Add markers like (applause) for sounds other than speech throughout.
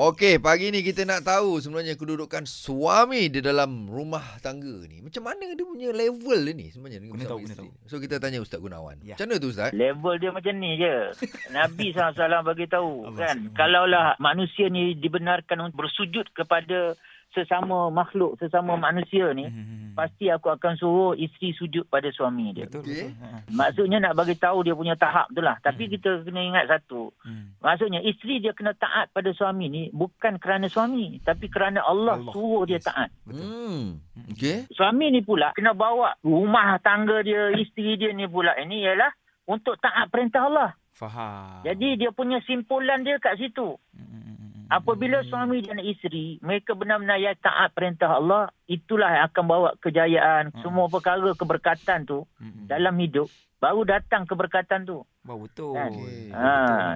Okey, pagi ni kita nak tahu sebenarnya kedudukan suami di dalam rumah tangga ni. Macam mana dia punya level dia ni sebenarnya dengan Kena tahu, isteri. So kita tanya Ustaz Gunawan. Ya. Macam mana tu Ustaz? Level dia macam ni je. (laughs) Nabi SAW bagi tahu kan. Kalaulah manusia ni dibenarkan untuk bersujud kepada sesama makhluk, sesama manusia ni, Hmm. pasti aku akan suruh isteri sujud pada suami dia. Betul, Okey. betul. Ha. Maksudnya nak bagi tahu dia punya tahap tu lah. Tapi Hmm. kita kena ingat satu. Hmm. Maksudnya isteri dia kena taat pada suami ni bukan kerana suami, tapi kerana Allah, Allah. suruh dia Yes. taat. Betul. Hmm. Okey. Suami ni pula kena bawa rumah tangga dia, (laughs) isteri dia ni pula ini ialah untuk taat perintah Allah. Faham. Jadi dia punya simpulan dia kat situ. Hmm, hmm, hmm, hmm. Apabila suami dan isteri mereka benar-benar ya taat perintah Allah, itulah yang akan bawa kejayaan, Hmm. semua perkara keberkatan tu Hmm, hmm. dalam hidup baru datang keberkatan tu. Wah, betul. Kan? Okey. Betul. Ha,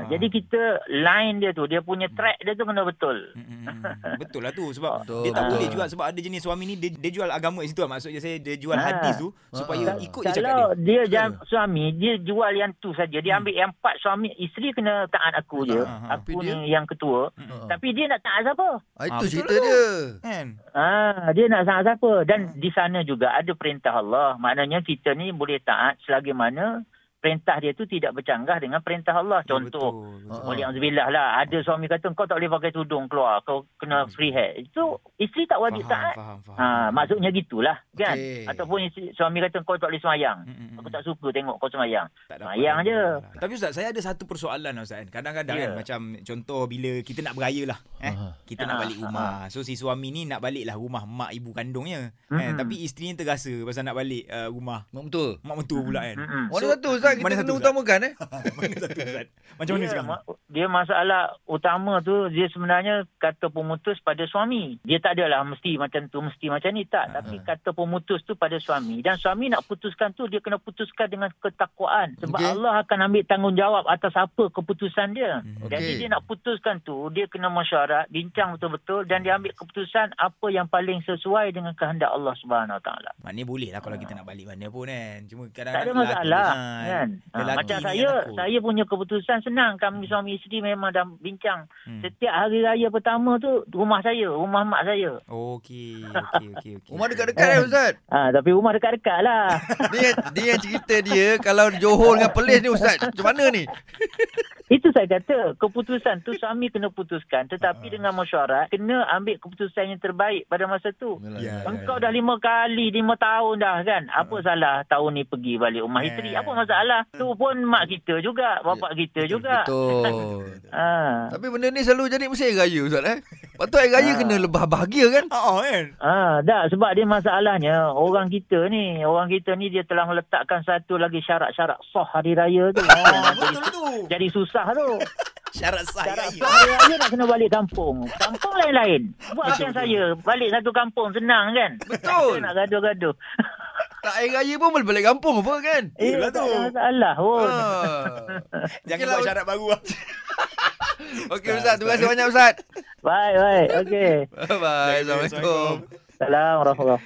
jadi kita line dia tu, dia punya track dia tu kena betul. Hmm, hmm, hmm. Betul lah tu sebab Betul, (laughs) dia tak betul. boleh juga sebab ada jenis suami ni dia, dia jual agama kat situ lah. maksudnya saya dia jual Ha. hadis tu supaya Ha. ikut je cakap Kalau dia. dia jam, suami dia jual yang tu saja, dia ambil yang empat suami, isteri kena taat aku je. Ha, ha, ha. Aku ni yang ketua. Hmm. Tapi dia nak taat siapa? Ah, Ah, itu betul cerita lah dia. Kan? Ah, dia nak taat siapa? Dan di sana juga ada perintah Allah. Maknanya kita ni boleh taat selagi mana perintah dia tu tidak bercanggah dengan perintah Allah. Contoh, Betul, betul. Ha. Wali Auzubillah lah. Ada suami kata kau tak boleh pakai tudung keluar. Kau kena free hair. Itu isteri tak wajib Faham, taat. faham, faham. Ha, maksudnya gitulah kan. Okey. Ataupun isteri, suami kata kau tak boleh semayang. Hmm, hmm, hmm. Aku tak suka tengok kau semayang. Tak dapat je. lah. Tapi Ustaz, saya ada satu persoalan lah, Ustaz. kan. Kadang-kadang Ya. kan macam contoh bila kita nak beraya lah. Eh? Kita nak Ah, balik rumah. So si suami ni nak balik lah rumah mak ibu kandungnya. Eh? Mm-mm. Tapi isteri ni terasa pasal nak balik uh, rumah Mak betul. mak mentua pula kan. Mm-mm. Mana So, satu Ustaz kita mana kena satu, Ustaz? utamakan eh? (laughs) Mana satu Ustaz? Macam mana dia, sekarang? ma- dia masalah utama tu dia sebenarnya kata pemutus pada suami. Dia tak adalah mesti macam tu, mesti macam ni tak. Ah. Tapi kata pemutus tu pada suami. Dan suami nak putuskan tu dia kena putuskan dengan ketakwaan. Sebab Okey. Allah akan ambil tanggungjawab atas apa keputusan dia. Hmm. Jadi dia nak putuskan tu, dia kena mesyuarat, bincang betul-betul dan dia ambil keputusan apa yang paling sesuai dengan kehendak Allah Subhanahu Taala. Maknanya boleh lah kalau kita nak balik mana pun kan. Cuma Tak kadang-kadang ada lelaki- masalah kan. Ha, macam saya, saya punya keputusan senang. Kami suami isteri memang dah bincang. Hmm. Setiap hari raya pertama tu rumah saya, rumah mak saya. Okey, okey, okey, okey. Rumah dekat-dekat eh Ustaz. (laughs) Ha, tapi rumah dekat-dekat lah. Dia dia yang cerita dia kalau Johor dengan Perlis ni Ustaz. Macam mana ni? (laughs) Itu saya kata, keputusan tu suami kena putuskan. Tetapi Ah. dengan mesyuarat, kena ambil keputusan yang terbaik pada masa tu. Ya, Engkau dah lima kali, lima tahun dah kan. Apa salah tahun ni pergi balik rumah Eh. isteri? Apa masalah? Tu pun mak kita juga, bapak kita juga. Betul. Ha. (laughs) Tapi benda ni selalu jadi mesti raya Ustaz eh. Patut hari raya Ah. kena lebih bahagia kan? Ah, kan? Ah, dah sebab dia masalahnya orang kita ni, orang kita ni dia telah meletakkan satu lagi syarat-syarat sah hari raya tu. Oh, (laughs) Ah, betul jadi, tu. jadi susah tu. (laughs) Syarat sah Syarat raya. sah hari raya nak kena balik kampung. Kampung lain-lain. Buat macam saya, balik satu kampung senang kan. Betul. nak gaduh-gaduh. (laughs) Tak hari raya pun boleh balik kampung apa kan? Eh, Yelah tak tu. ada masalah pun. Jangan lah, buat syarat baru lah. Okey Ustaz, terima kasih banyak Ustaz. Baik, baik. Okey. Bye bye. (laughs) Assalamualaikum. Salam warahmatullahi